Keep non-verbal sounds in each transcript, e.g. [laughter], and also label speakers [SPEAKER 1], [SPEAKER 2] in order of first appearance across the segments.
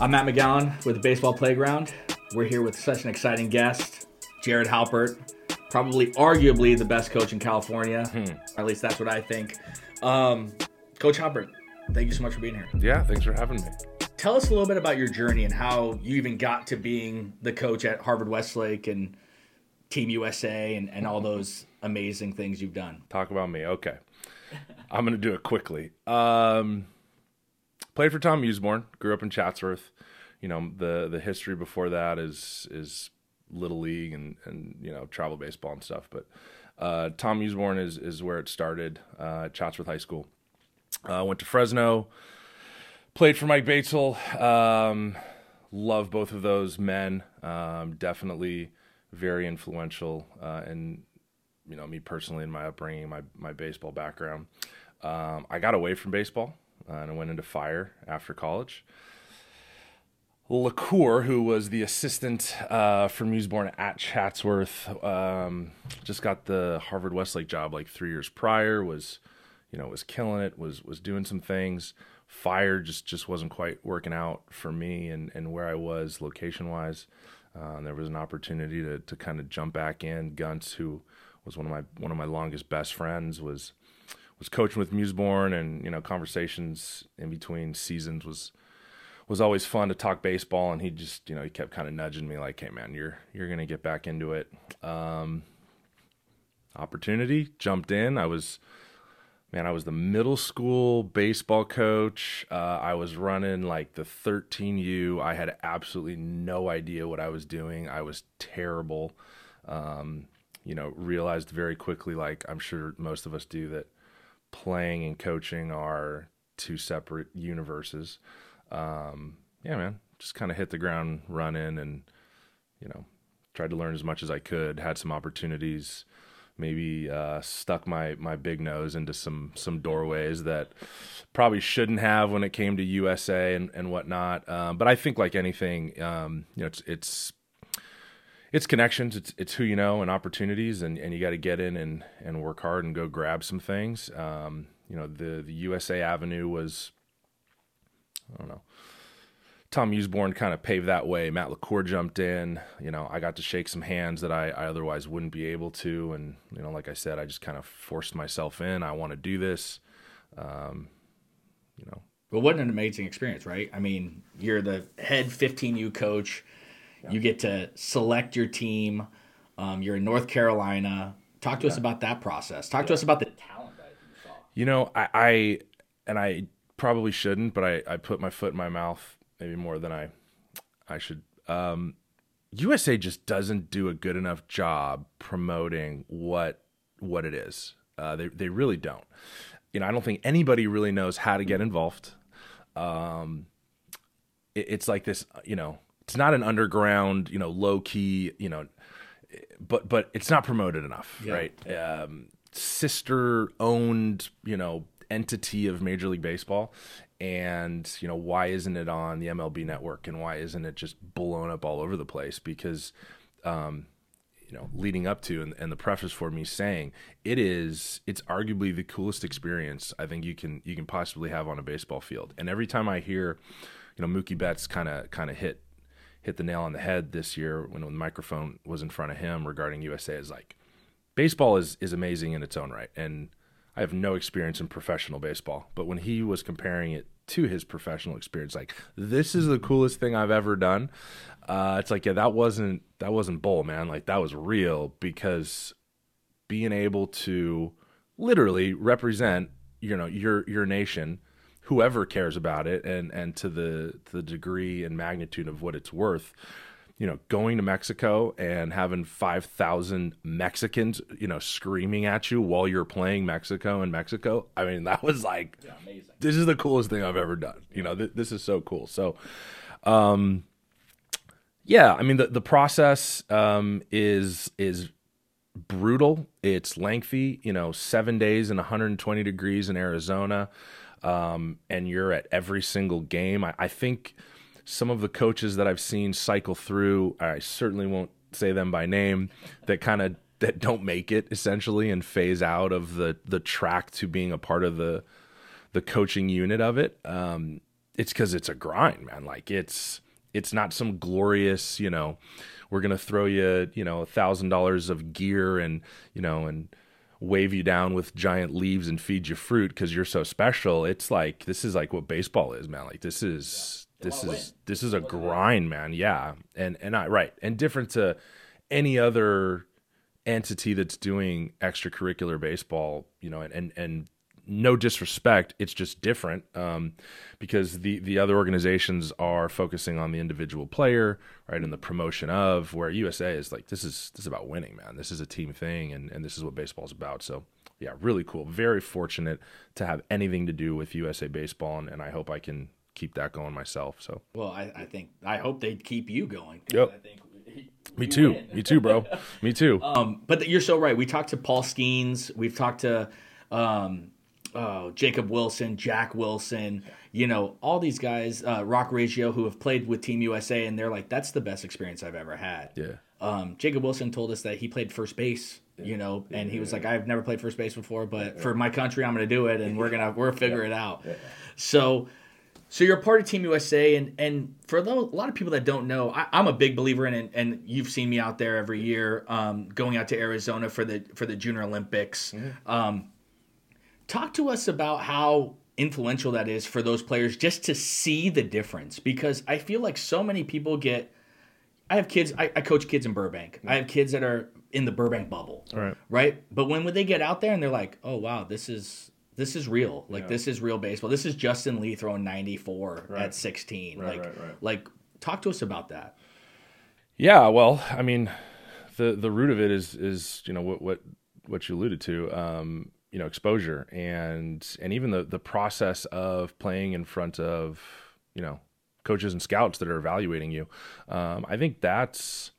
[SPEAKER 1] I'm Matt McGowan with the Baseball Playground. We're here with such an exciting guest, Jared Halpert, probably arguably the best coach in California. Or at least that's what I think. Um, coach Halpert, thank you so much for being here.
[SPEAKER 2] Yeah, thanks for having me.
[SPEAKER 1] Tell us a little bit about your journey and how you even got to being the coach at Harvard Westlake and Team USA and, and all those amazing things you've done.
[SPEAKER 2] Talk about me. Okay. I'm going to do it quickly. Um, played for Tom Meusborn, grew up in Chatsworth. You know, the the history before that is is little league and and you know, travel baseball and stuff, but uh, Tom Meusborn is is where it started uh, at Chatsworth High School. Uh, went to Fresno, played for Mike Batesole. Um, love both of those men. Um, definitely very influential uh, in you know me personally in my upbringing, my my baseball background. Um, I got away from baseball uh, and I went into fire after college. LaCour, who was the assistant uh, for Meusborn at Chatsworth, um, just got the Harvard Westlake job like three years prior. Was, you know, was killing it. Was was doing some things. Fire just just wasn't quite working out for me and and where I was location wise. Uh, there was an opportunity to to kind of jump back in. Guntz, who was one of my one of my longest best friends, was was coaching with Meusborn, and you know, conversations in between seasons was was always fun to talk baseball. And he just you know he kept kind of nudging me like hey man you're you're gonna get back into it. Um, opportunity jumped in. I was man i was the middle school baseball coach. Uh, i was running like the 13u i had absolutely no idea what i was doing. I was terrible. Um, you know realized very quickly like i'm sure most of us do that playing and coaching are two separate universes um, yeah, man, just kind of hit the ground running and, you know, tried to learn as much as I could, had some opportunities, maybe uh, stuck my, my big nose into some, some doorways that probably shouldn't have when it came to USA and, and whatnot. Um, but I think like anything, um, you know, it's, it's, it's connections. It's it's who you know and opportunities, and, and you got to get in and, and work hard and go grab some things. Um, you know, the the USA Avenue was I don't know. Tom Meusborn kind of paved that way. Matt LaCour jumped in. You know, I got to shake some hands that I, I otherwise wouldn't be able to. And, you know, like I said, I just kind of forced myself in. I want to do this. Um, you know.
[SPEAKER 1] Well, what an amazing experience, right? I mean, you're the head 15U coach. Yeah. You get to select your team. Um, you're in North Carolina. Talk to yeah. us about that process. Talk yeah. to us about the talent that you saw.
[SPEAKER 2] You know, I, I and I probably shouldn't, but I, I put my foot in my mouth maybe more than I I should. Um, USA just doesn't do a good enough job promoting what what it is. Uh, they they really don't. You know, I don't think anybody really knows how to get involved. Um, it, it's like this. You know, it's not an underground. You know, low key. You know, but but it's not promoted enough, yeah. right? Um, sister owned. You know, entity of Major League Baseball, and you know why isn't it on the MLB Network and why isn't it just blown up all over the place? Because um, you know, leading up to and, and the preface for me saying it is, it's arguably the coolest experience I think you can you can possibly have on a baseball field. And every time I hear, you know, Mookie Betts kind of kind of hit hit the nail on the head this year when the microphone was in front of him regarding USA is like baseball is is amazing in its own right and I have no experience in professional baseball, but when he was comparing it to his professional experience, like this is the coolest thing I've ever done. Uh, it's like yeah, that wasn't that wasn't bull, man. Like that was real because being able to literally represent you know your your nation whoever cares about it and and to the to the degree and magnitude of what it's worth you know, going to Mexico and having 5,000 Mexicans, you know, screaming at you while you're playing Mexico in Mexico. I mean, that was like, yeah, amazing. This is the coolest thing I've ever done. You know, th- this is so cool. So, um, yeah, I mean, the, the process, um, is, is brutal. It's lengthy, you know, seven days and 120 degrees in Arizona. Um, and you're at every single game. I, I think, some of the coaches that I've seen cycle through, I certainly won't say them by name, that kind of that don't make it essentially and phase out of the the track to being a part of the the coaching unit of it. Um, it's because it's a grind, man. Like it's it's not some glorious, you know, we're gonna throw you, you know, a thousand dollars of gear and you know and wave you down with giant leaves and feed you fruit because you're so special. It's like this is like what baseball is, man. Like this is yeah. this is this is a grind, man. Yeah, and and I right and different to any other entity that's doing extracurricular baseball, you know, and and, and no disrespect, it's just different um, because the the other organizations are focusing on the individual player, right, and the promotion of. Where USA is like, this is this is about winning, man. This is a team thing, and and this is what baseball is about. So yeah, really cool. Very fortunate to have anything to do with USA baseball, and, and I hope I can keep that going myself. So
[SPEAKER 1] well, I, I think I hope they keep you going.
[SPEAKER 2] Yep.
[SPEAKER 1] I think [laughs]
[SPEAKER 2] me too. Me too, bro. Me too. [laughs]
[SPEAKER 1] Um, but you're so right. We talked to Paul Skenes. We've talked to um, uh, Jacob Wilson, Jack Wilson, you know, all these guys, uh, Rock Ratio, who have played with Team USA, and they're like, that's the best experience I've ever had.
[SPEAKER 2] Yeah.
[SPEAKER 1] Um, Jacob Wilson told us that he played first base, yeah. you know, and yeah, he was like, I've never played first base before, but for my country, I'm going to do it, and we're gonna we're figure it out. So. So you're a part of Team USA, and and for a lot of people that don't know, I, am a big believer in it, and you've seen me out there every year, um, going out to Arizona for the for the Junior Olympics. Um, talk to us about how influential that is for those players just to see the difference because I feel like so many people get. I have kids. I, I coach kids in Burbank. I have kids that are in the Burbank bubble.
[SPEAKER 2] Right.
[SPEAKER 1] Right. But when, would they get out there and they're like, oh wow, this is this is real. Like yeah. this is real baseball. This is Justin Lee throwing 94 right. at 16. Right, like right, like talk to us about that.
[SPEAKER 2] Yeah, well, I mean, the the root of it is is you know what what what you alluded to. Um, you know exposure. And and even the the process of playing in front of you know coaches and scouts that are evaluating you um, i think that's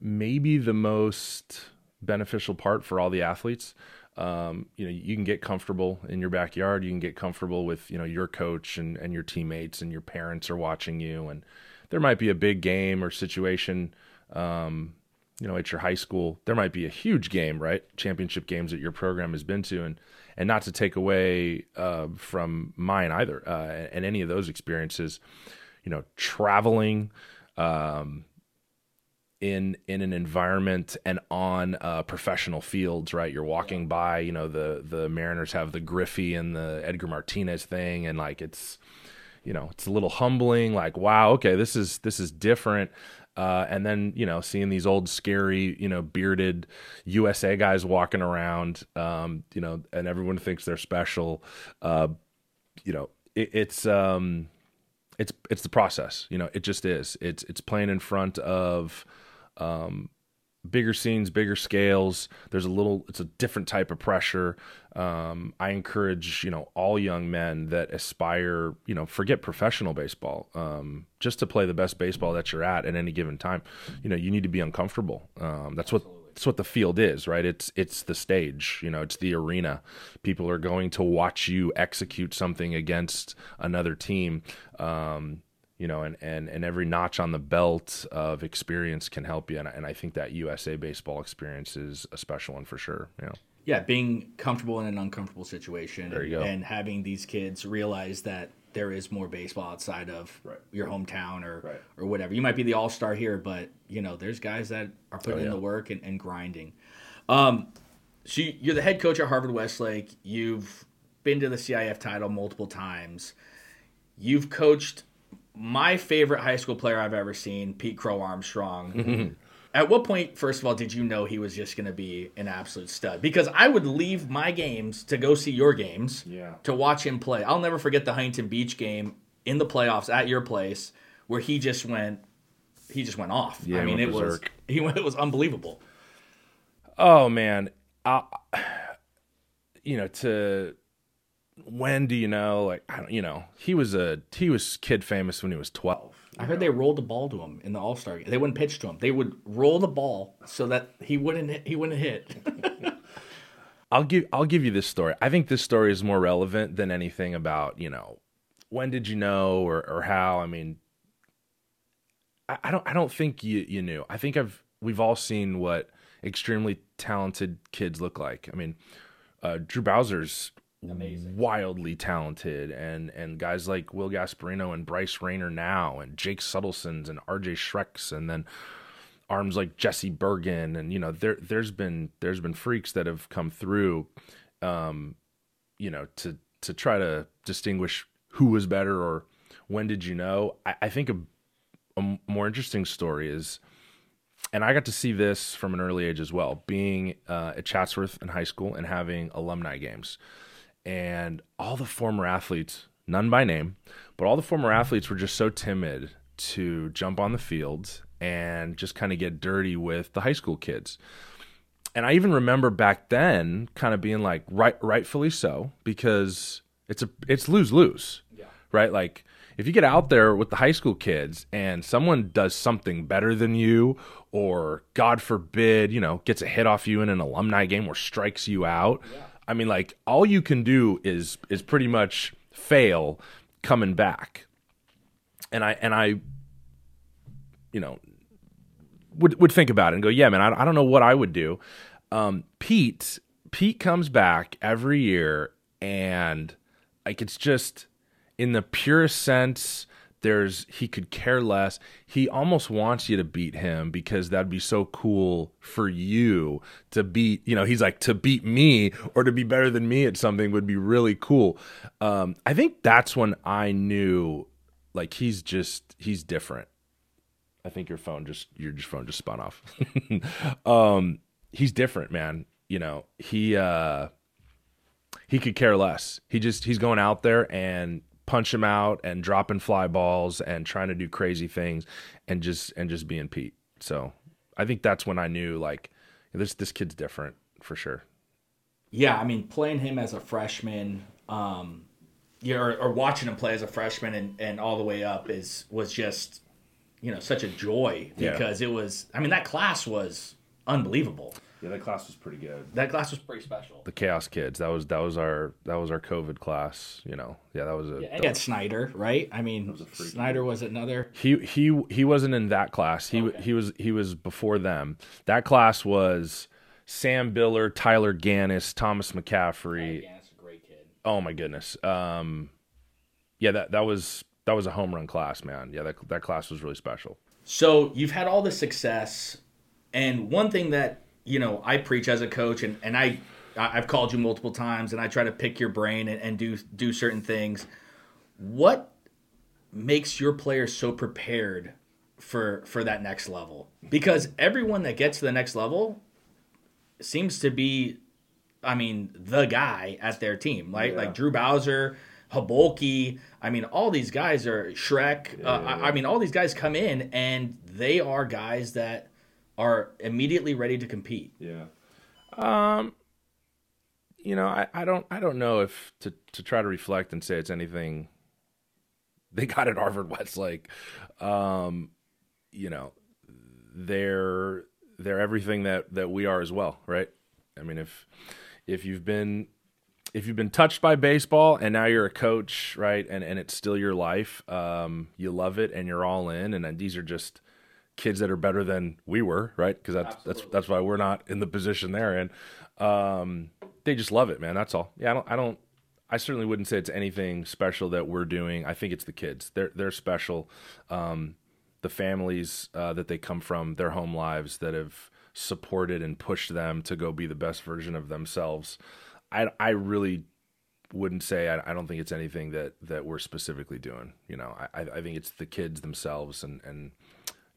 [SPEAKER 2] maybe the most beneficial part for all the athletes. Um, you know you can get comfortable in your backyard. You can get comfortable with you know your coach and, and your teammates and your parents are watching you. And there might be a big game or situation um, you know, at your high school, there might be a huge game, right? Championship games that your program has been to, and and not to take away uh, from mine either, uh, and any of those experiences, you know, traveling um, in in an environment and on uh, professional fields, right? You're walking by, you know, the the Mariners have the Griffey and the Edgar Martinez thing, and like it's you know it's a little humbling like wow okay this is this is different uh, and then you know seeing these old scary you know bearded USA guys walking around, um, you know, and everyone thinks they're special. Uh, you know, it, it's um, it's it's the process. You know, it just is. It's it's playing in front of um, bigger scenes, bigger scales. There's a little, it's a different type of pressure. Um, I encourage, you know, all young men that aspire, you know, forget professional baseball, um, just to play the best baseball that you're at at any given time. You know, you need to be uncomfortable. Um, that's what that's what the field is, right? It's it's the stage, you know, it's the arena. People are going to watch you execute something against another team. Um, you know, and, and, and every notch on the belt of experience can help you. And, and I think that USA baseball experience is a special one for sure. You know?
[SPEAKER 1] Yeah, being comfortable in an uncomfortable situation
[SPEAKER 2] there you
[SPEAKER 1] and,
[SPEAKER 2] go.
[SPEAKER 1] and having these kids realize that there is more baseball outside of
[SPEAKER 2] right.
[SPEAKER 1] your hometown or
[SPEAKER 2] right.
[SPEAKER 1] or whatever. You might be the all star here, but you know, there's guys that are putting oh, yeah. in the work and, and grinding. Um, so you're the head coach at Harvard Westlake. You've been to the CIF title multiple times. You've coached my favorite high school player I've ever seen, Pete Crow Armstrong. Mm-hmm. At what point, first of all, did you know he was just going to be an absolute stud? Because I would leave my games to go see your games
[SPEAKER 2] yeah.
[SPEAKER 1] to watch him play. I'll never forget the Huntington Beach game in the playoffs at your place where he just went he just went off.
[SPEAKER 2] Yeah,
[SPEAKER 1] I mean, it
[SPEAKER 2] berserk.
[SPEAKER 1] was he went, it was unbelievable.
[SPEAKER 2] Oh man, I, you know to when do you know? Like, I don't, you know, he was a he was kid famous when he was twelve.
[SPEAKER 1] I heard know? they rolled the ball to him in the All Star game. They wouldn't pitch to him. They would roll the ball so that he wouldn't hit, he wouldn't hit. [laughs]
[SPEAKER 2] I'll give I'll give you this story. I think this story is more relevant than anything about you know when did you know or or how. I mean, I, I don't I don't think you you knew. I think I've we've all seen what extremely talented kids look like. I mean, uh, Drew Bowser's
[SPEAKER 1] Amazing.
[SPEAKER 2] wildly talented, and and guys like Will Gasparino and Bryce Rainer now, and Jake Suttlesons and R.J. Schrecks, and then arms like Jesse Bergin, and you know there there's been there's been freaks that have come through, um, you know to to try to distinguish who was better or when did you know. I, I think a, a more interesting story is and I got to see this from an early age as well, being uh, at Chatsworth in high school and having alumni games. And all the former athletes, none by name, but all the former athletes were just so timid to jump on the field and just kind of get dirty with the high school kids. And I even remember back then kind of being like, right, rightfully so, because it's a it's lose lose, yeah. right? Like if you get out there with the high school kids and someone does something better than you or god forbid you know gets a hit off you in an alumni game or strikes you out yeah. I mean like all you can do is is pretty much fail coming back. And i and i you know would would think about it and go yeah man i, I don't know what i would do. Um, pete pete comes back every year and like it's just in the purest sense there's he could care less. He almost wants you to beat him because that'd be so cool for you to beat you know he's like to beat me or to be better than me at something would be really cool. Um, i think that's when i knew like he's just he's different. I think your phone just your phone just spun off. [laughs] Um, he's different man. You know he uh he could care less. He just he's going out there and punch him out and dropping fly balls and trying to do crazy things and just and just being Pete. So I think that's when I knew like this this kid's different for sure.
[SPEAKER 1] Yeah, I mean playing him as a freshman, um, yeah, or, or watching him play as a freshman and, and all the way up is was just you know such a joy because yeah. it was. I mean that class was unbelievable.
[SPEAKER 2] Yeah, that class was pretty good.
[SPEAKER 1] That class was pretty special.
[SPEAKER 2] The Chaos Kids. That was that was our that was our COVID class. You know, yeah, that was a.
[SPEAKER 1] Yeah, and got Snyder, right? I mean, was Snyder was another.
[SPEAKER 2] He he he wasn't in that class. He okay. he was he was before them. That class was Sam Biller, Tyler Gannis, Thomas McCaffrey.
[SPEAKER 1] Tyler Gannis, a great kid.
[SPEAKER 2] Oh my goodness. Um, yeah, that that was that was a home run class, man. Yeah, that that class was really special.
[SPEAKER 1] So you've had all the success, and one thing that you know, I preach as a coach, and and I I've called you multiple times, and I try to pick your brain and, and do do certain things. What makes your players so prepared for for that next level? Because everyone that gets to the next level seems to be, I mean, the guy at their team, right? Yeah. Like Drew Bowser. Habolki, I mean, all these guys are Schreck. Yeah, uh, yeah, I, I mean, all these guys come in and they are guys that are immediately ready to compete.
[SPEAKER 2] Yeah. Um you know, I, I don't I don't know if to to try to reflect and say it's anything [laughs] they got at Harvard Westlake. Um, you know, they're they're everything that that we are as well, right? I mean, if if you've been if you've been touched by baseball and now you're a coach, right, and and it's still your life, um, you love it and you're all in, and, and these are just kids that are better than we were, right? Because that's Absolutely. that's that's why we're not in the position they're in. Um, they just love it, man. That's all. Yeah, I don't. I don't. I certainly wouldn't say it's anything special that we're doing. I think it's the kids. They're they're special. Um, the families uh, that they come from, their home lives that have supported and pushed them to go be the best version of themselves. I I really wouldn't say I, I don't think it's anything that that we're specifically doing. You know, I I think it's the kids themselves and and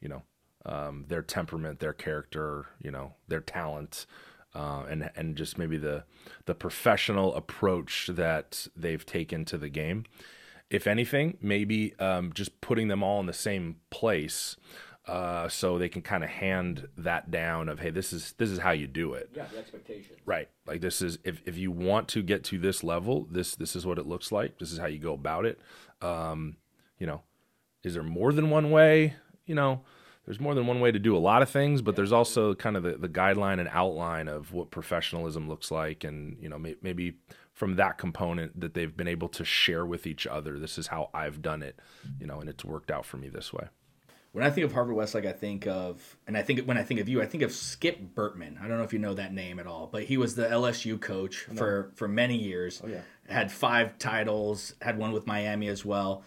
[SPEAKER 2] you know um, their temperament, their character, you know, their talent, uh, and and just maybe the the professional approach that they've taken to the game. If anything, maybe um, just putting them all in the same place. Uh, so they can kind of hand that down of hey this is this is how you do it.
[SPEAKER 1] Yeah the expectation
[SPEAKER 2] right. Like this is if, if you want to get to this level this this is what it looks like. This is how you go about it. Um, you know is there more than one way? You know there's more than one way to do a lot of things, but there's also kind of the, the guideline and outline of what professionalism looks like, and you know may, maybe from that component that they've been able to share with each other. This is how I've done it, you know, and it's worked out for me this way.
[SPEAKER 1] When I think of Harvard Westlake, I think of, and I think when I think of you, I think of Skip Bertman. I don't know if you know that name at all, but he was the LSU coach for for many years.
[SPEAKER 2] Oh yeah.
[SPEAKER 1] had five titles, had one with Miami as well.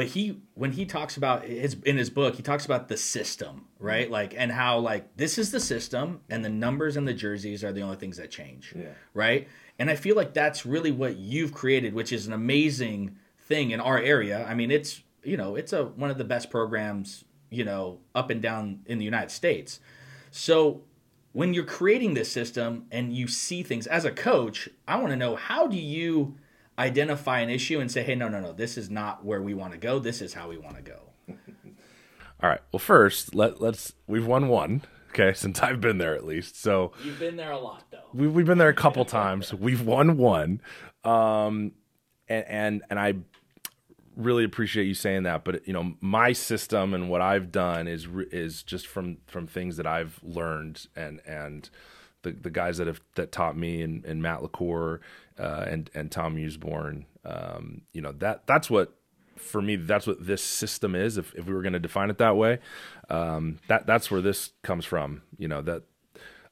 [SPEAKER 1] But he when he talks about his in his book, he talks about the system, right?
[SPEAKER 2] Mm-hmm.
[SPEAKER 1] Like and how like this is the system and the numbers and the jerseys are the only things that change. Yeah. Right? And I feel like that's really what you've created, which is an amazing thing in our area. I mean, it's you know, it's a one of the best programs, you know, up and down in the United States. So when you're creating this system and you see things as a coach, I want to know how do you identify an issue and say, hey, no, no, no, this is not where we want to go. This is how we want to go.
[SPEAKER 2] All right. Well, first, let let's we've won one. Okay, since I've been there at least. So
[SPEAKER 1] You've been there a lot, though.
[SPEAKER 2] we, we've been there a couple times. We've won one, um, and and and I really appreciate you saying that. But you know, my system and what I've done is is just from from things that I've learned and and the the guys that have that taught me and, and Matt LaCour uh, and and Tom Meusborn. Um, you know that that's what for me that's what this system is. If if we were going to define it that way, um, that that's where this comes from. You know that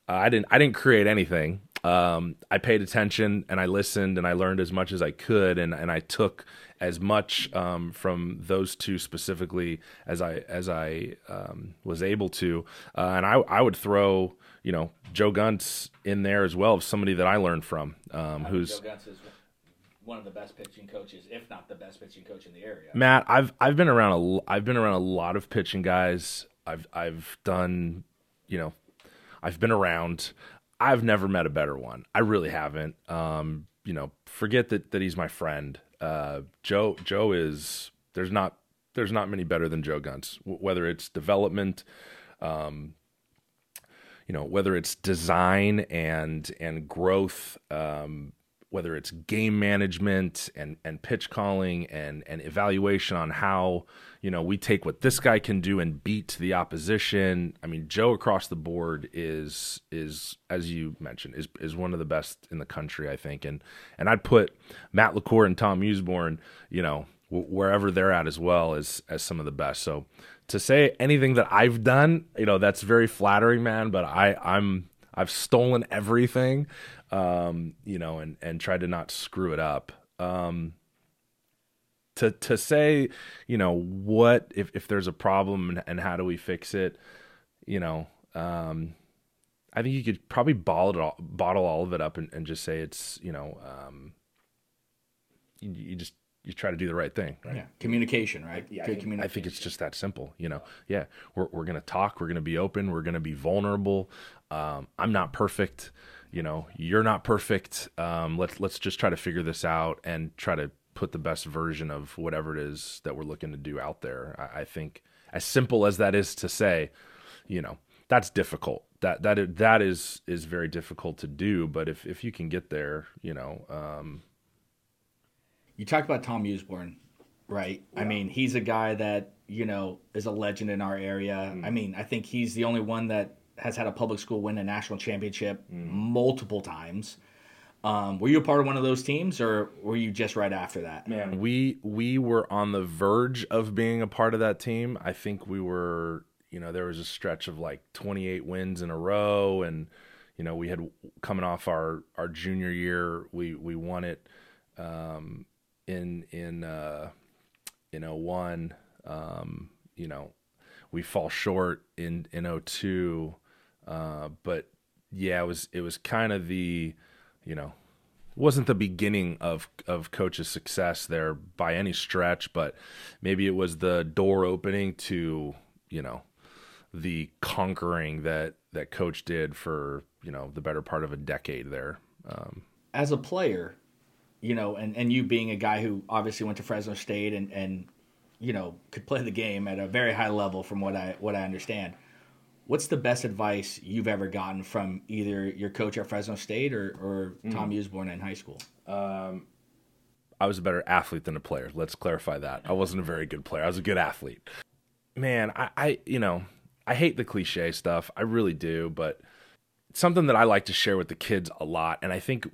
[SPEAKER 2] I didn't I didn't create anything. Um, I paid attention and I listened and I learned as much as I could and, and I took as much um, from those two specifically as I as I um, was able to. Uh, and I I would throw you know Joe Guntz in there as well, somebody that I learned from, um, who's
[SPEAKER 1] Joe Guntz is one of the best pitching coaches, if not the best pitching coach in the area.
[SPEAKER 2] Matt, I've I've been around a I've been around a lot of pitching guys. I've I've done, you know, I've been around. I've never met a better one. I really haven't. Um, you know, forget that that he's my friend. Uh, Joe Joe is there's not there's not many better than Joe Guntz. W- whether it's development, um, you know, whether it's design and and growth, um, whether it's game management and and pitch calling and and evaluation on how you know we take what this guy can do and beat the opposition. I mean, Joe across the board is is as you mentioned is is one of the best in the country, I think. And and I'd put Matt LaCour and Tom Meusborn, you know, wherever they're at as well as as some of the best. So to say anything that I've done, you know, that's very flattering, man. But I I'm I've stolen everything, um, you know, and and tried to not screw it up. Um, to to say, you know, what if if there's a problem and, and how do we fix it, you know, um, I think you could probably bottle it all, bottle all of it up and, and just say it's, you know, um, you, you just you try to do the right thing. Right?
[SPEAKER 1] Yeah, communication, right?
[SPEAKER 2] Yeah, I
[SPEAKER 1] Good
[SPEAKER 2] think, I think it's just that simple. You know, yeah, we're we're gonna talk. We're gonna be open. We're gonna be vulnerable. Um, I'm not perfect. You know, you're not perfect. Um, let's let's just try to figure this out and try to put the best version of whatever it is that we're looking to do out there. I, I think as simple as that is to say, you know, that's difficult. That that is, that is is very difficult to do. But if if you can get there, you know, um,
[SPEAKER 1] You talked about Tom Meusborn, right? I mean, he's a guy that, you know, is a legend in our area. I mean, I think he's the only one that has had a public school win a national championship multiple times. Um, were you a part of one of those teams or were you just right after that?
[SPEAKER 2] Man, we we were on the verge of being a part of that team. I think we were, you know, there was a stretch of like 28 wins in a row and you know, we had coming off our our junior year, we we won it um in in uh in 01 um you know, we fall short in in 02 uh but yeah, it was it was kind of the you know, wasn't the beginning of of coach's success there by any stretch, but maybe it was the door opening to you know the conquering that that coach did for you know the better part of a decade there. Um,
[SPEAKER 1] As a player, you know, and, and you being a guy who obviously went to Fresno State and, and you know could play the game at a very high level from what I what I understand. What's the best advice you've ever gotten from either your coach at Fresno State or, or Tom Meusborn in high school?
[SPEAKER 2] I was a better athlete than a player. Let's clarify that. I wasn't a very good player. I was a good athlete. Man, I, I you know, I hate the cliche stuff. I really do, but it's something that I like to share with the kids a lot, and I think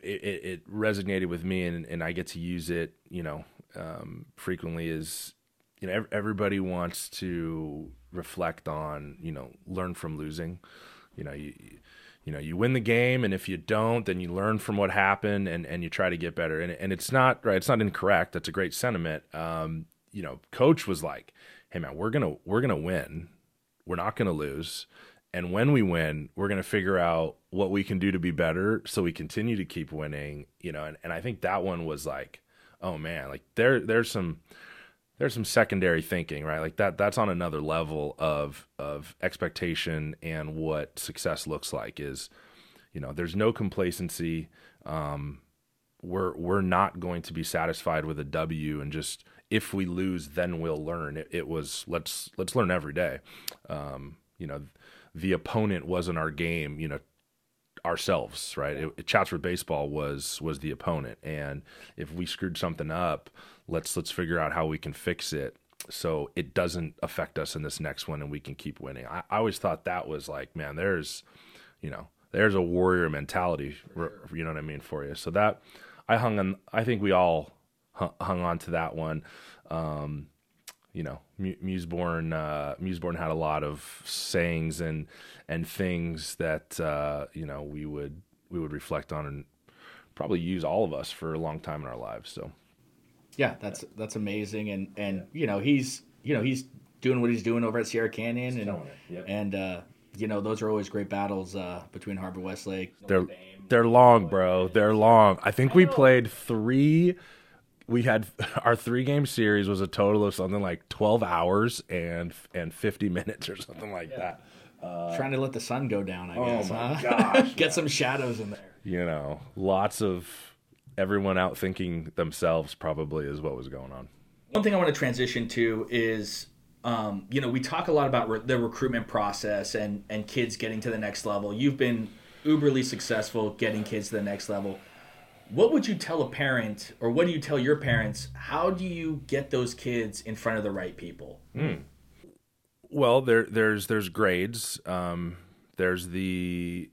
[SPEAKER 2] it, it, it resonated with me, and, and I get to use it, you know, um, frequently. Is you know, everybody wants to reflect on, you know, learn from losing. You know, you you know, you win the game, and if you don't, then you learn from what happened, and, and you try to get better. And and it's not right. It's not incorrect. That's a great sentiment. Um, you know, coach was like, "Hey man, we're gonna we're gonna win. We're not gonna lose." And when we win, we're going to figure out what we can do to be better so we continue to keep winning, you know. And, and I think that one was like, oh man, like there there's some there's some secondary thinking, right? Like that that's on another level of of expectation and what success looks like is, you know, there's no complacency. Um, we're we're not going to be satisfied with a W and just if we lose, then we'll learn. It, it was let's let's learn every day. Um, you know, the opponent wasn't our game. You know, ourselves, right? It, Chatsworth baseball was was the opponent, and if we screwed something up, let's let's figure out how we can fix it so it doesn't affect us in this next one, and we can keep winning. I, I always thought that was like, man, there's, you know, there's a warrior mentality, you know what I mean, for you. So that I hung on. I think we all hung on to that one. Um, you know, Meusborn uh, Meusborn had a lot of sayings and and things that uh, you know we would we would reflect on and probably use all of us for a long time in our lives. So,
[SPEAKER 1] yeah, that's that's amazing, and and you know he's you know he's doing what he's doing over at Sierra Canyon, and yep. and uh, you know those are always great battles uh, between Harvard Westlake.
[SPEAKER 2] They're they're long, bro. They're long. I think we played three we had [laughs] our three game series was a total of something like 12 hours and and 50 minutes or something like yeah. that.
[SPEAKER 1] Uh, Trying to let the sun go down, I oh guess. My huh? gosh, [laughs] Get some shadows in there.
[SPEAKER 2] You know, lots of everyone out thinking themselves probably is what was going on.
[SPEAKER 1] One thing I want to transition to is um, you know, we talk a lot about re- the recruitment process and and kids getting to the next level. You've been uberly successful getting kids to the next level what would you tell a parent or what do you tell your parents how do you get those kids in front of the right people mm.
[SPEAKER 2] well there there's there's grades um, there's the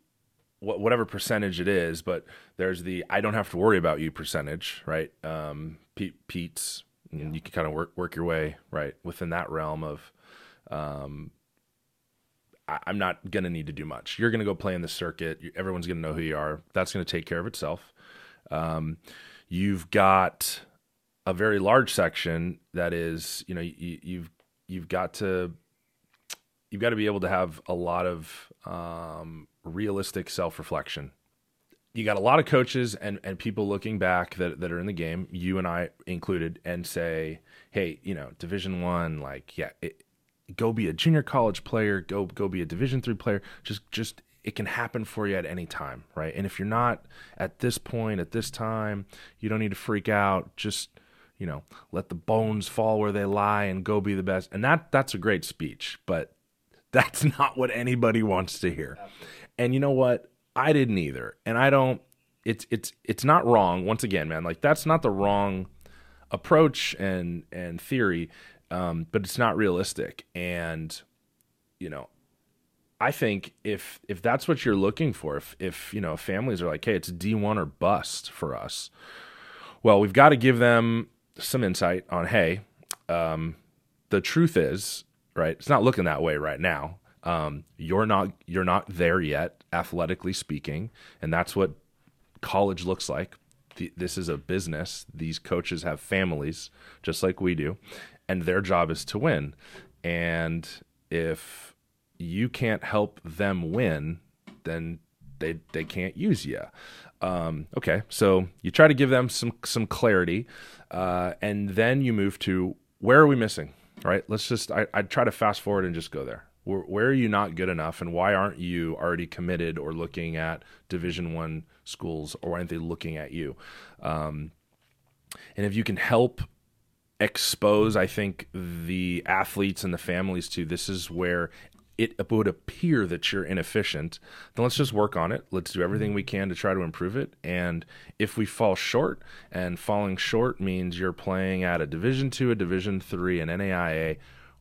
[SPEAKER 2] whatever percentage it is but there's the i don't have to worry about you percentage right? Um, Pete, pete's yeah. you can kind of work work your way right within that realm of um, I, i'm not gonna need to do much. You're gonna go play in the circuit. Everyone's gonna know who you are. That's gonna take care of itself. Um, you've got a very large section that is, you know, you, you've you've got to you've got to be able to have a lot of um, realistic self reflection. You got a lot of coaches and, and people looking back that, that are in the game, you and I included, and say, hey, you know, Division One, like, yeah, it, go be a junior college player, go go be a Division three player. Just just it can happen for you at any time, right? And if you're not at this point, at this time, you don't need to freak out. Just, you know, let the bones fall where they lie and go be the best. And that that's a great speech, but that's not what anybody wants to hear. And you know what? I didn't either. And I don't it's it's it's not wrong. Once again, man, like that's not the wrong approach and and theory, um, but it's not realistic. And you know, I think if if that's what you're looking for, if if you know families are like, hey, it's D one or bust for us, well, we've got to give them some insight on, hey, um, the truth is, right? It's not looking that way right now. Um, you're not you're not there yet, athletically speaking, and that's what college looks like. this is a business. These coaches have families, just like we do, and their job is to win. And if you can't help them win, then they they can't use you. Um, okay, so you try to give them some some clarity, uh, and then you move to where are we missing? Right. Let's just I I try to fast forward and just go there. Where, where are you not good enough, and why aren't you already committed or looking at Division One schools, or aren't they looking at you? Um, and if you can help expose, I think, the athletes and the families to this is where it would appear that you're inefficient, then let's just work on it. Let's do everything we can to try to improve it. And if we fall short, and falling short means you're playing at a Division two, a Division three, an NAIA,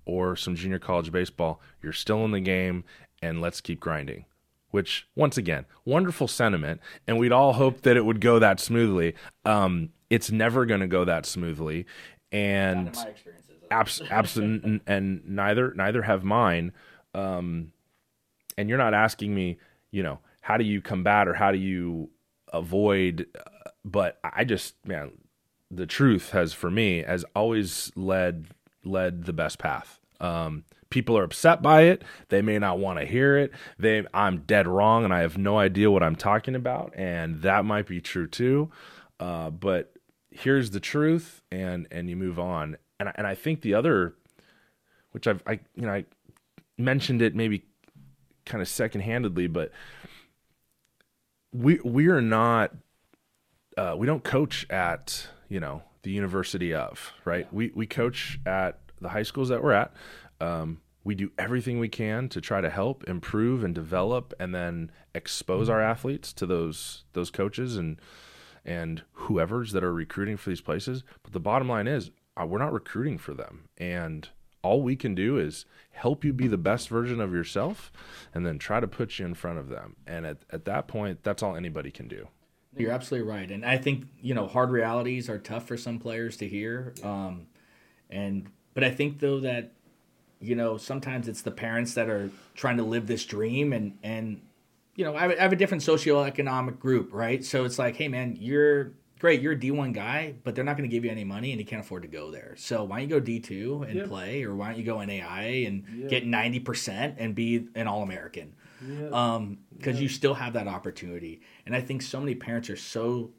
[SPEAKER 2] or some junior college baseball, you're still in the game, and let's keep grinding. Which, once again, wonderful sentiment, and we'd all hope that it would go that smoothly. Um, it's never going to go that smoothly, and abs- abs- and neither neither have mine. Um, and you're not asking me, you know, how do you combat or how do you avoid? uh, But I just man, the truth has for me has always led led the best path. Um, people are upset by it. They may not want to hear it. They I'm dead wrong and I have no idea what I'm talking about, and that might be true too. Uh, but here's the truth, and and you move on. And I- and I think the other, which I've I you know I mentioned it maybe kind of secondhandedly, but we we are not uh, we don't coach at you know the university of right. We we coach at the high schools that we're at. Um, we do everything we can to try to help improve and develop, and then expose our athletes to those those coaches and and whoever's that are recruiting for these places. But the bottom line is, uh, we're not recruiting for them, and all we can do is help you be the best version of yourself, and then try to put you in front of them. And at at that point, that's all anybody can do.
[SPEAKER 1] You're absolutely right, and I think you know hard realities are tough for some players to hear. Um, and but I think though that you know sometimes it's the parents that are trying to live this dream, and and you know I have, I have a different socioeconomic group, right? So it's like, hey man, you're great, you're a D1 guy, but they're not going to give you any money, and you can't afford to go there. So why don't you go D2 and
[SPEAKER 3] Yeah.
[SPEAKER 1] play, or why don't you go NAI and
[SPEAKER 3] Yeah.
[SPEAKER 1] get ninety percent and be an All American?
[SPEAKER 3] Yeah.
[SPEAKER 1] um because you still have that opportunity and i think so many parents are so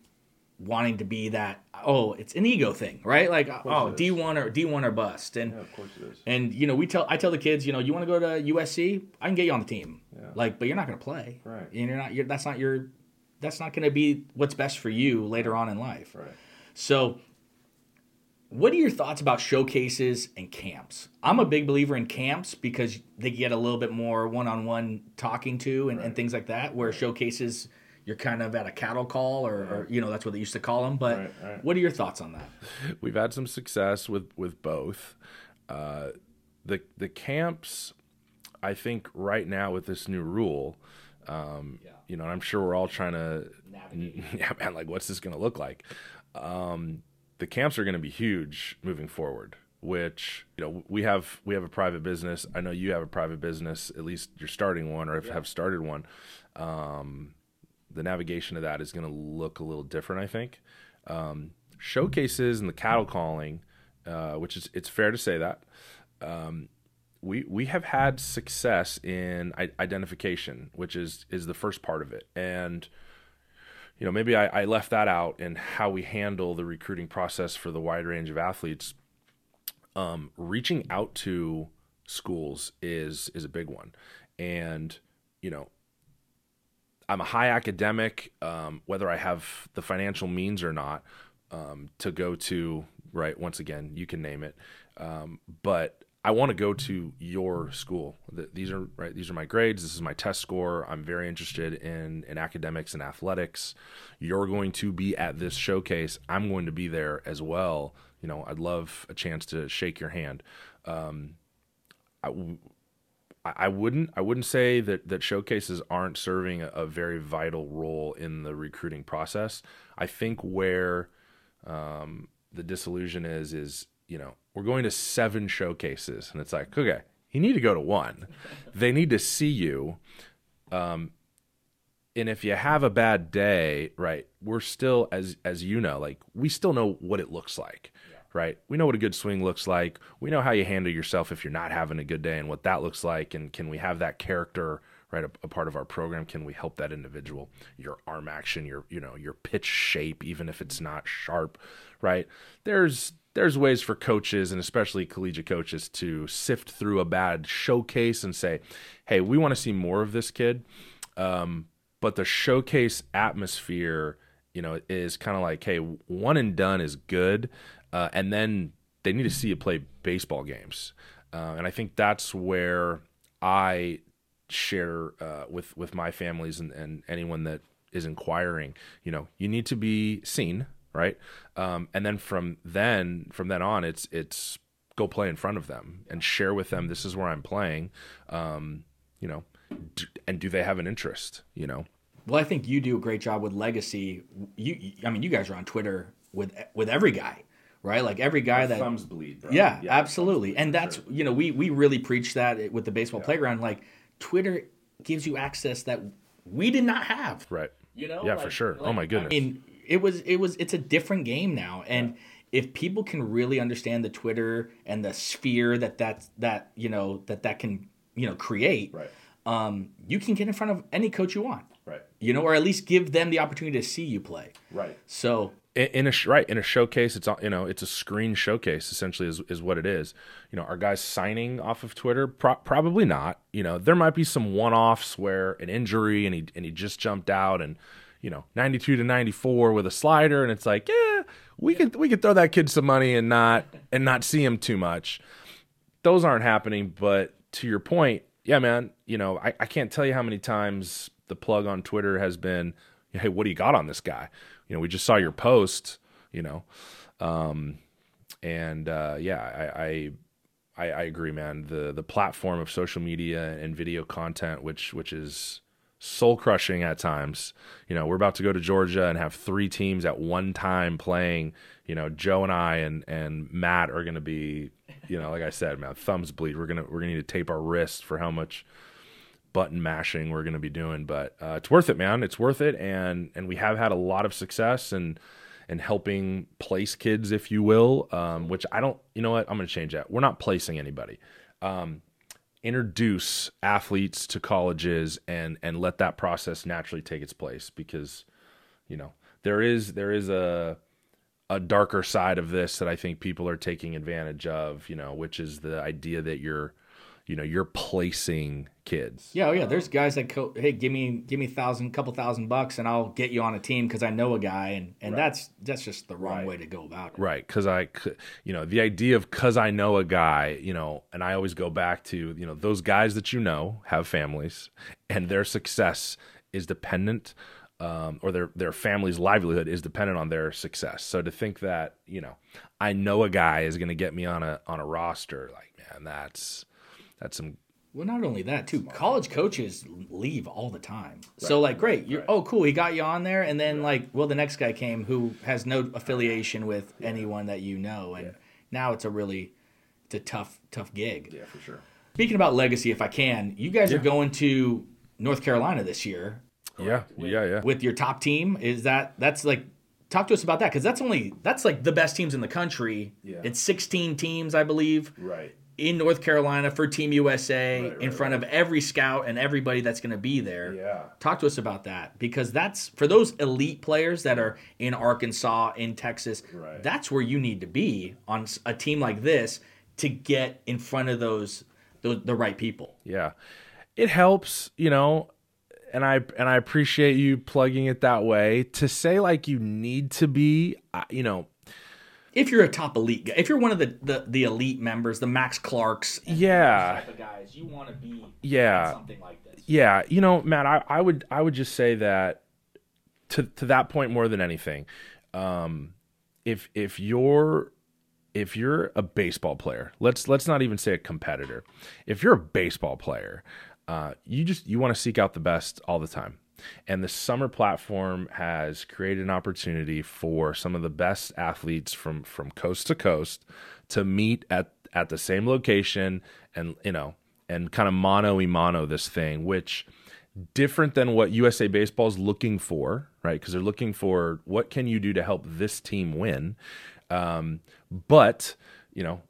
[SPEAKER 1] wanting to be that oh it's an ego thing right like oh d1 or d1 or bust and
[SPEAKER 3] yeah, of course it is.
[SPEAKER 1] and you know we tell i tell the kids you know you want to go to usc i can get you on the team
[SPEAKER 3] Yeah.
[SPEAKER 1] like but you're not going to play
[SPEAKER 3] Right.
[SPEAKER 1] and you're not you're, that's not your that's not going to be what's best for you later on in life
[SPEAKER 3] Right.
[SPEAKER 1] so, what are your thoughts about showcases and camps? I'm a big believer in camps because they get a little bit more one-on-one talking to and, and things like that. Where showcases, you're kind of at a cattle call, or, or you know that's what they used to call them. But
[SPEAKER 3] Right, right.
[SPEAKER 1] what are your thoughts on that? [laughs]
[SPEAKER 2] We've had some success with with both. Uh, the the camps, I think, right now with this new rule, um,
[SPEAKER 1] Yeah.
[SPEAKER 2] you know, and I'm sure we're all trying to,
[SPEAKER 1] Navigate. [laughs]
[SPEAKER 2] yeah, man, like what's this going to look like? Um, the camps are going to be huge moving forward. Which you know we have we have a private business. I know you have a private business. At least you're starting one, or if have started one. Um, the navigation of that is going to look a little different, I think. Um, showcases and the cattle calling, uh, which is it's fair to say that um, we we have had success in identification, which is is the first part of it, and you know maybe I, I left that out in how we handle the recruiting process for the wide range of athletes. Um, reaching out to schools is is a big one, and you know I'm a high academic, um, whether I have the financial means or not, um, to go to, right, once again, you can name it. Um, but I want to go to your school. These are right. These are my grades. This is my test score. I'm very interested in in academics and athletics. You're going to be at this showcase. I'm going to be there as well. You know, I'd love a chance to shake your hand. Um, I, I wouldn't I wouldn't say that that showcases aren't serving a, a very vital role in the recruiting process. I think where um, the disillusion is is you know we're going to seven showcases and it's like okay you need to go to one. they need to see you. Um, and if you have a bad day, right, we're still as as you know, like we still know what it looks like. Right? We know what a good swing looks like. We know how you handle yourself if you're not having a good day and what that looks like and can we have that character right a, a part of our program can we help that individual your arm action your you know your pitch shape even if it's not sharp right there's there's ways for coaches and especially collegiate coaches to sift through a bad showcase and say hey we want to see more of this kid. Um, but the showcase atmosphere you know is kind of like hey one and done is good uh, and then they need to see you play baseball games. Uh, and i think that's where i share uh, with with my families and, and anyone that is inquiring. You know you need to be seen right um, and then from then from then on it's it's go play in front of them and share with them this is where i'm playing um, you know d- and do they have an interest you know
[SPEAKER 1] Well, I think you do a great job with legacy. You, I mean, you guys are on Twitter with with every guy, right? Like every guy that
[SPEAKER 3] thumbs bleed. Bro.
[SPEAKER 1] Yeah,
[SPEAKER 3] thumbs
[SPEAKER 1] absolutely.
[SPEAKER 3] bleed
[SPEAKER 1] And that's
[SPEAKER 3] sure.
[SPEAKER 1] you know we we really preach that with the baseball playground. Like Twitter gives you access that we did not have.
[SPEAKER 2] Right.
[SPEAKER 1] You know?
[SPEAKER 2] Yeah, for sure. Oh, my goodness.
[SPEAKER 1] I mean, it was it was it's a different game now, and if people can really understand the Twitter and the sphere that that's that you know that that can you know create,
[SPEAKER 2] Right.
[SPEAKER 1] um, you can get in front of any coach you want.
[SPEAKER 2] Right.
[SPEAKER 1] You know, or at least give them the opportunity to see you play.
[SPEAKER 2] Right.
[SPEAKER 1] So
[SPEAKER 2] in, in a right in a showcase it's all- you know it's a screen showcase essentially is, is what it is you know are guys signing off of twitter Pro- probably not you know there might be some one-offs where an injury and he and he just jumped out and you know 92 to 94 with a slider and it's like yeah we could we could throw that kid some money and not and not see him too much. Those aren't happening but to your point yeah man you know i, I can't tell you how many times the plug on twitter has been hey what do you got on this guy? You know we just saw your post you know um and uh yeah i i I, I agree, man. The the platform of social media and video content, which which is soul crushing at times. You know, we're about to go to Georgia and have three teams at one time playing. You know, Joe and I and and Matt are going to be, you know, like I said, man, thumbs bleed. We're gonna we're gonna need to tape our wrists for how much button mashing we're going to be doing but uh, it's worth it man it's worth it and and we have had a lot of success and and helping place kids if you will um, which i don't you know what i'm going to change that we're not placing anybody um, introduce athletes to colleges and and let that process naturally take its place because you know there is there is a a darker side of this that I think people are taking advantage of, you know, which is the idea that you're, you know, you're placing kids.
[SPEAKER 1] yeah, oh yeah, there's guys that co- hey, give me give me thousand, couple thousand bucks, and I'll get you on a team because I know a guy, and and that's that's just the wrong way to go about it.
[SPEAKER 2] Right, because I, you know, the idea of because I know a guy, you know, and I always go back to, you know, those guys that you know have families, and their success is dependent, um, or their their family's livelihood is dependent on their success. So to think that, you know, I know a guy is going to get me on a on a roster, like man, that's that's some
[SPEAKER 1] Well, not only that, too. College coaches leave all the time. So, like, great. You're, Oh, cool. He got you on there, and then like, well, the next guy came who has no affiliation with anyone that you know, and now it's a really, it's a tough, tough gig.
[SPEAKER 2] yeah for sure.
[SPEAKER 1] Speaking about legacy, if I can, you guys are going to North Carolina this year
[SPEAKER 2] Yeah, yeah, yeah.
[SPEAKER 1] with your top team. Is that that's like? Talk to us about that because that's only that's like the best teams in the country.
[SPEAKER 2] Yeah.
[SPEAKER 1] It's 16 teams, I believe
[SPEAKER 2] Right.
[SPEAKER 1] In North Carolina for Team USA
[SPEAKER 2] Right,
[SPEAKER 1] in
[SPEAKER 2] right,
[SPEAKER 1] front of every scout and everybody that's going to be there.
[SPEAKER 2] Yeah.
[SPEAKER 1] Talk to us about that because that's for those elite players that are in Arkansas, in Texas.
[SPEAKER 2] Right.
[SPEAKER 1] That's where you need to be on a team like this to get in front of those, those the right people.
[SPEAKER 2] Yeah. It helps, you know, and I and I appreciate you plugging it that way. To say like you need to be, you know,
[SPEAKER 1] If you're a top elite guy, if you're one of the the, the elite members, the Max Clarks,
[SPEAKER 2] Yeah.
[SPEAKER 1] guys, you want to be
[SPEAKER 2] Yeah.
[SPEAKER 1] something like this.
[SPEAKER 2] yeah, you know, Matt, I, I would I would just say that to to that point more than anything, um, if if you're if you're a baseball player, let's let's not even say a competitor. If you're a baseball player, uh, you just you want to seek out the best all the time. And the summer platform has created an opportunity for some of the best athletes from from coast to coast to meet at at the same location and you know and kind of mono e mono this thing, which different than what USA Baseball is looking for, right? Because they're looking for what can you do to help this team win. Um, but you know,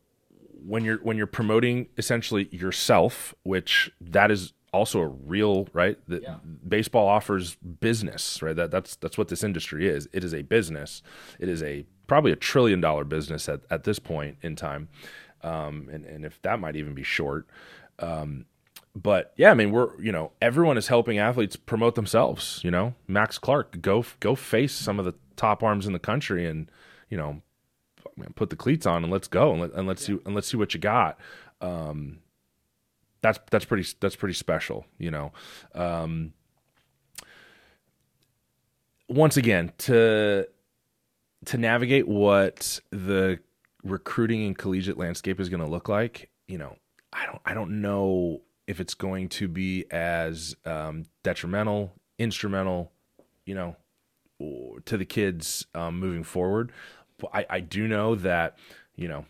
[SPEAKER 2] when you're when you're promoting essentially yourself, which that is also a real right. That
[SPEAKER 1] Yeah.
[SPEAKER 2] baseball offers business, right? That that's that's what this industry is. It is a business. It is a probably a trillion dollar business at at this point in time, um, and and if that might even be short. Um, but yeah, I mean, we're you know everyone is helping athletes promote themselves. You know, Max Clark, go go face some of the top arms in the country, and you know, put the cleats on and let's go and, let, and let's see and let's see what you got. Um, that's that's pretty that's pretty special, you know. Um, once again, to to navigate what the recruiting and collegiate landscape is going to look like, you know, I don't I don't know if it's going to be as um, detrimental, instrumental, you know, to the kids um, moving forward. But I, I do know that, you know,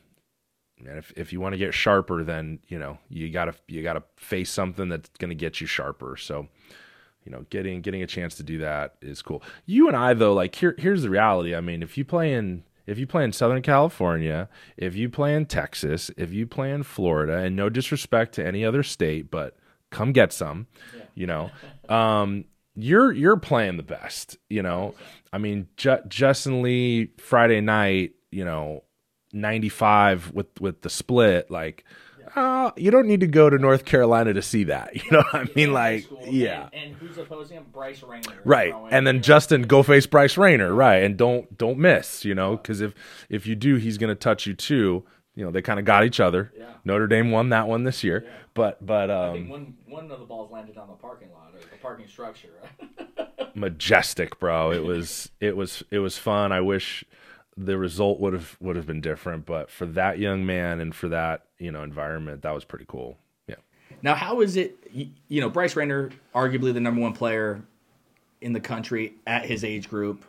[SPEAKER 2] and if if you want to get sharper, then you know you gotta you gotta face something that's gonna get you sharper. So, you know, getting getting a chance to do that is cool. You and I though, like here here's the reality. I mean, if you play in if you play in Southern California, if you play in Texas, if you play in Florida, and no disrespect to any other state, but come get some, yeah. you know, um, you're you're playing the best, you know. I mean, J- Justin Lee Friday night, you know, 95 with with the split, like uh, you don't need to go to North Carolina to see that. [laughs] You know what I mean? Like, yeah.
[SPEAKER 1] And, and, who's opposing him? Bryce Rainer.
[SPEAKER 2] Right. And then Justin, go face Bryce Rainer. Right. And don't don't miss. You know, because if if you do, he's going to touch you too. You know, they kind of got each other. Yeah. Notre Dame won that one this year, yeah. but but um,
[SPEAKER 1] one one of the balls landed on the parking lot or the parking structure. [laughs]
[SPEAKER 2] Majestic, bro. It was it was it was fun. I wish the result would have would have been different, but for that young man and for that you know environment, that was pretty cool. Yeah.
[SPEAKER 1] Now, how is it? You know, Bryce Rainer, arguably the number one player in the country at his age group.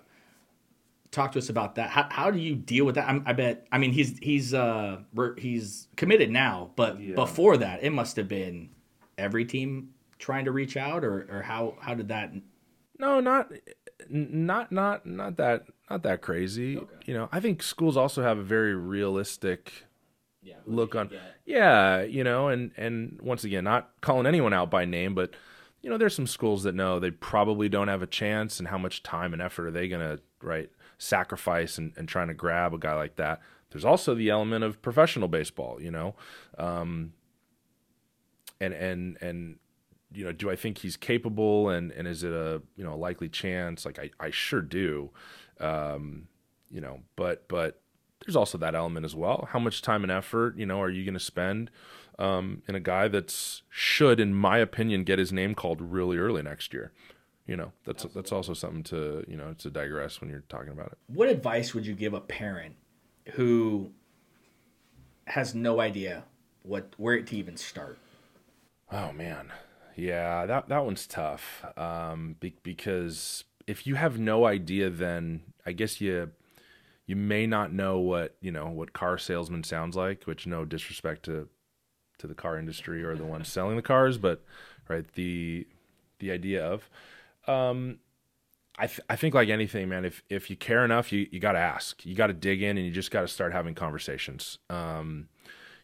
[SPEAKER 1] Talk to us about that. How, how do you deal with that? I, I bet. I mean, he's he's uh he's committed now, but yeah. before that, it must have been every team trying to reach out, or or how how did that?
[SPEAKER 2] No, not not not not that not that crazy. Okay. You know, I think schools also have a very realistic yeah, look on. Yeah, you know, and and once again, not calling anyone out by name, but you know, there's some schools that know they probably don't have a chance, and how much time and effort are they gonna right sacrifice and, and trying to grab a guy like that. There's also the element of professional baseball, you know, um, and and and you know, do I think he's capable and and is it a you know a likely chance? Like I I sure do. Um, you know, but but there's also that element as well. How much time and effort, you know, are you going to spend um, in a guy that's should, in my opinion, get his name called really early next year? You know, that's Absolutely. that's also something to you know to digress when you're talking about it.
[SPEAKER 1] What advice would you give a parent who has no idea what where to even start?
[SPEAKER 2] Oh man, yeah, that that one's tough um, be, because if you have no idea, then I guess you you may not know what you know what car salesman sounds like. Which no disrespect to to the car industry or the [laughs] ones selling the cars, but right the the idea of. Um, I th- I think like anything, man. If if you care enough, you you got to ask. You got to dig in, and you just got to start having conversations. Um,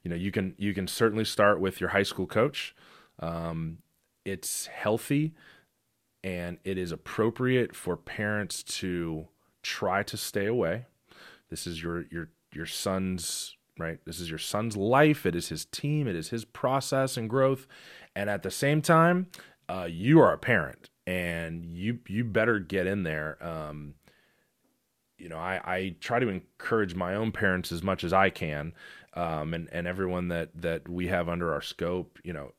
[SPEAKER 2] you know, you can you can certainly start with your high school coach. Um, it's healthy and it is appropriate for parents to try to stay away. This is your your your son's right. This is your son's life. It is his team. It is his process and growth. And at the same time, uh, you are a parent, and you you better get in there. Um, you know, I, I try to encourage my own parents as much as I can, um, and and everyone that that we have under our scope. You know,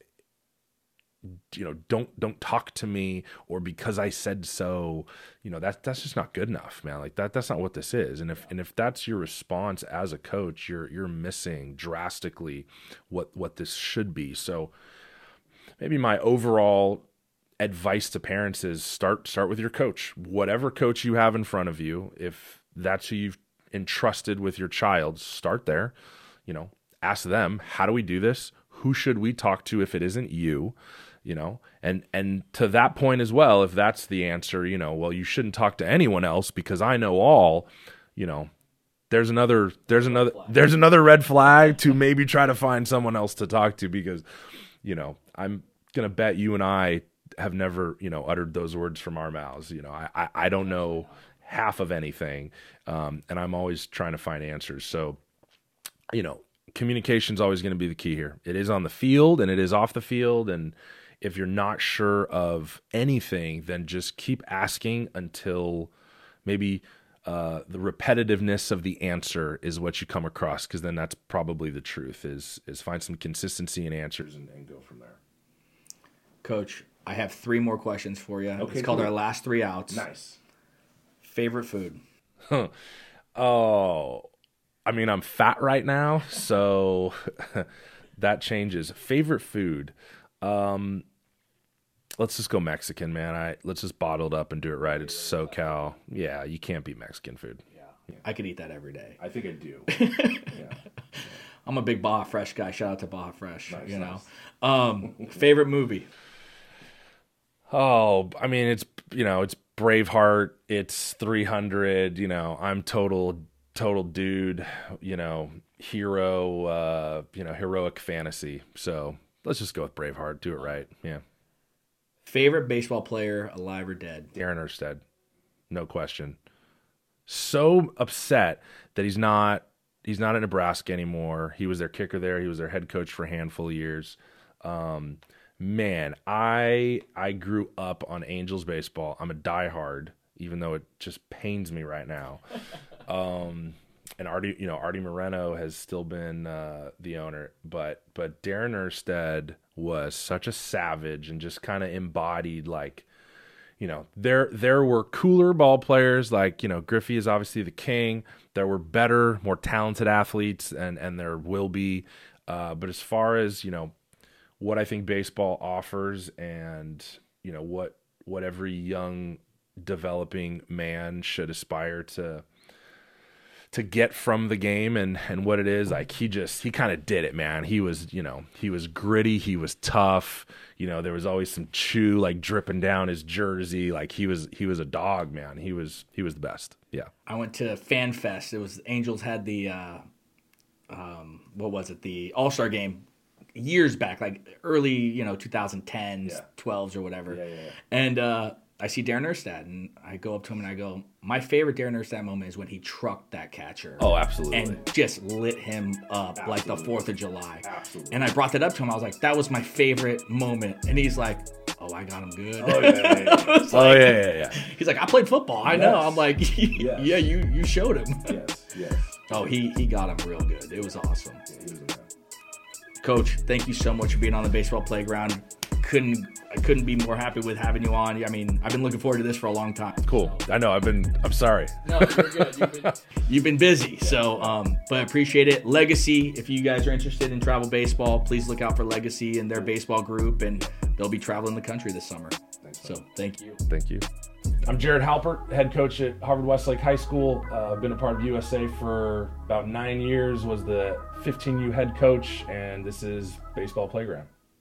[SPEAKER 2] you know don't don't talk to me or because i said so you know that's that's just not good enough man. Like that that's not what this is. And if and if that's your response as a coach you're you're missing drastically what what this should be. So maybe my overall advice to parents is start start with your coach. Whatever coach you have in front of you if that's who you've entrusted with your child start there. You know ask them how do we do this? Who should we talk to if it isn't you you know? And and to that point as well if that's the answer you know well you shouldn't talk to anyone else because i know all you know there's another there's another there's another red flag to maybe try to find someone else to talk to because you know i'm gonna bet you and i have never you know uttered those words from our mouths you know? I i, I don't know half of anything um, and i'm always trying to find answers. So you know communication is always going to be the key here. It is on the field and it is off the field and if you're not sure of anything, then just keep asking until maybe uh, the repetitiveness of the answer is what you come across, because then that's probably the truth. Is is find some consistency in answers and, and go from there.
[SPEAKER 1] Coach, I have three more questions for you. Okay, it's called our last three outs.
[SPEAKER 2] Nice.
[SPEAKER 1] Favorite food?
[SPEAKER 2] Huh. Oh, I mean, I'm fat right now, so [laughs] that changes. Favorite food? Um, let's just go Mexican, man. I let's just bottle it up and do it right. It's SoCal. Yeah, you can't beat Mexican food.
[SPEAKER 1] Yeah, yeah. I could eat that every day.
[SPEAKER 2] I think I do. [laughs] yeah.
[SPEAKER 1] I'm a big Baja Fresh guy. Shout out to Baja Fresh. Nice, you know, um, favorite movie.
[SPEAKER 2] Oh, I mean, it's you know, it's Braveheart, it's 300. You know, I'm total total dude. You know, hero. Uh, you know, heroic fantasy. So let's just go with Braveheart. Do it right. Yeah.
[SPEAKER 1] Favorite baseball player, alive or dead?
[SPEAKER 2] Darin Erstad, no question. So upset that he's not he's not at Nebraska anymore. He was their kicker there. He was their head coach for a handful of years. Um, man, I I grew up on Angels baseball. I'm a diehard, even though it just pains me right now. Um, and Arte, you know, Arte Moreno has still been uh, the owner, but but Darin Erstad was such a savage and just kind of embodied like, you know, there there were cooler ball players like you know Griffey is obviously the king. There were better, more talented athletes, and and there will be. Uh, but as far as you know, what I think baseball offers, and you know what what every young developing man should aspire to to get from the game and and what it is like he just he kind of did it man he was you know he was gritty he was tough you know there was always some chew like dripping down his jersey like he was he was a dog man he was he was the best yeah
[SPEAKER 1] I went to Fan Fest. It was Angels had the uh, um, what was it? The All Star game years back, like early, you know, 2010s,
[SPEAKER 2] Yeah.
[SPEAKER 1] 12s or whatever.
[SPEAKER 2] Yeah, yeah.
[SPEAKER 1] And uh, I see Darin Erstad, and I go up to him and I go, "My favorite Darin Erstad moment is when he trucked that catcher."
[SPEAKER 2] oh absolutely
[SPEAKER 1] and just lit him up like the Fourth of July.
[SPEAKER 2] Absolutely.
[SPEAKER 1] And I brought that up to him. I was like, "That was my favorite moment," and he's like, "Oh, I got him good."
[SPEAKER 2] oh yeah yeah, yeah. [laughs] Oh
[SPEAKER 1] like-
[SPEAKER 2] yeah yeah yeah
[SPEAKER 1] He's like, "I played football. I know." I'm like, [laughs]
[SPEAKER 2] Yes.
[SPEAKER 1] "Yeah, you you showed him."
[SPEAKER 2] yes yes [laughs]
[SPEAKER 1] Oh, he he got him real good. It was awesome.
[SPEAKER 2] he was.
[SPEAKER 1] Coach, thank you so much for being on the baseball playground. Couldn't I couldn't be more happy with having you on. I mean, I've been looking forward to this for a long time.
[SPEAKER 2] cool i know i've been i'm sorry
[SPEAKER 1] No, you're good. You've been, [laughs] you've been busy, so um, but I appreciate it. Legacy, if you guys are interested in travel baseball, please look out for Legacy and their baseball group, and they'll be traveling the country this summer. So thank you.
[SPEAKER 2] thank you
[SPEAKER 3] I'm Jared Halpert, head coach at Harvard Westlake High School. Uh, been a part of USA for about nine years. Was the 15U head coach, and this is Baseball Playground.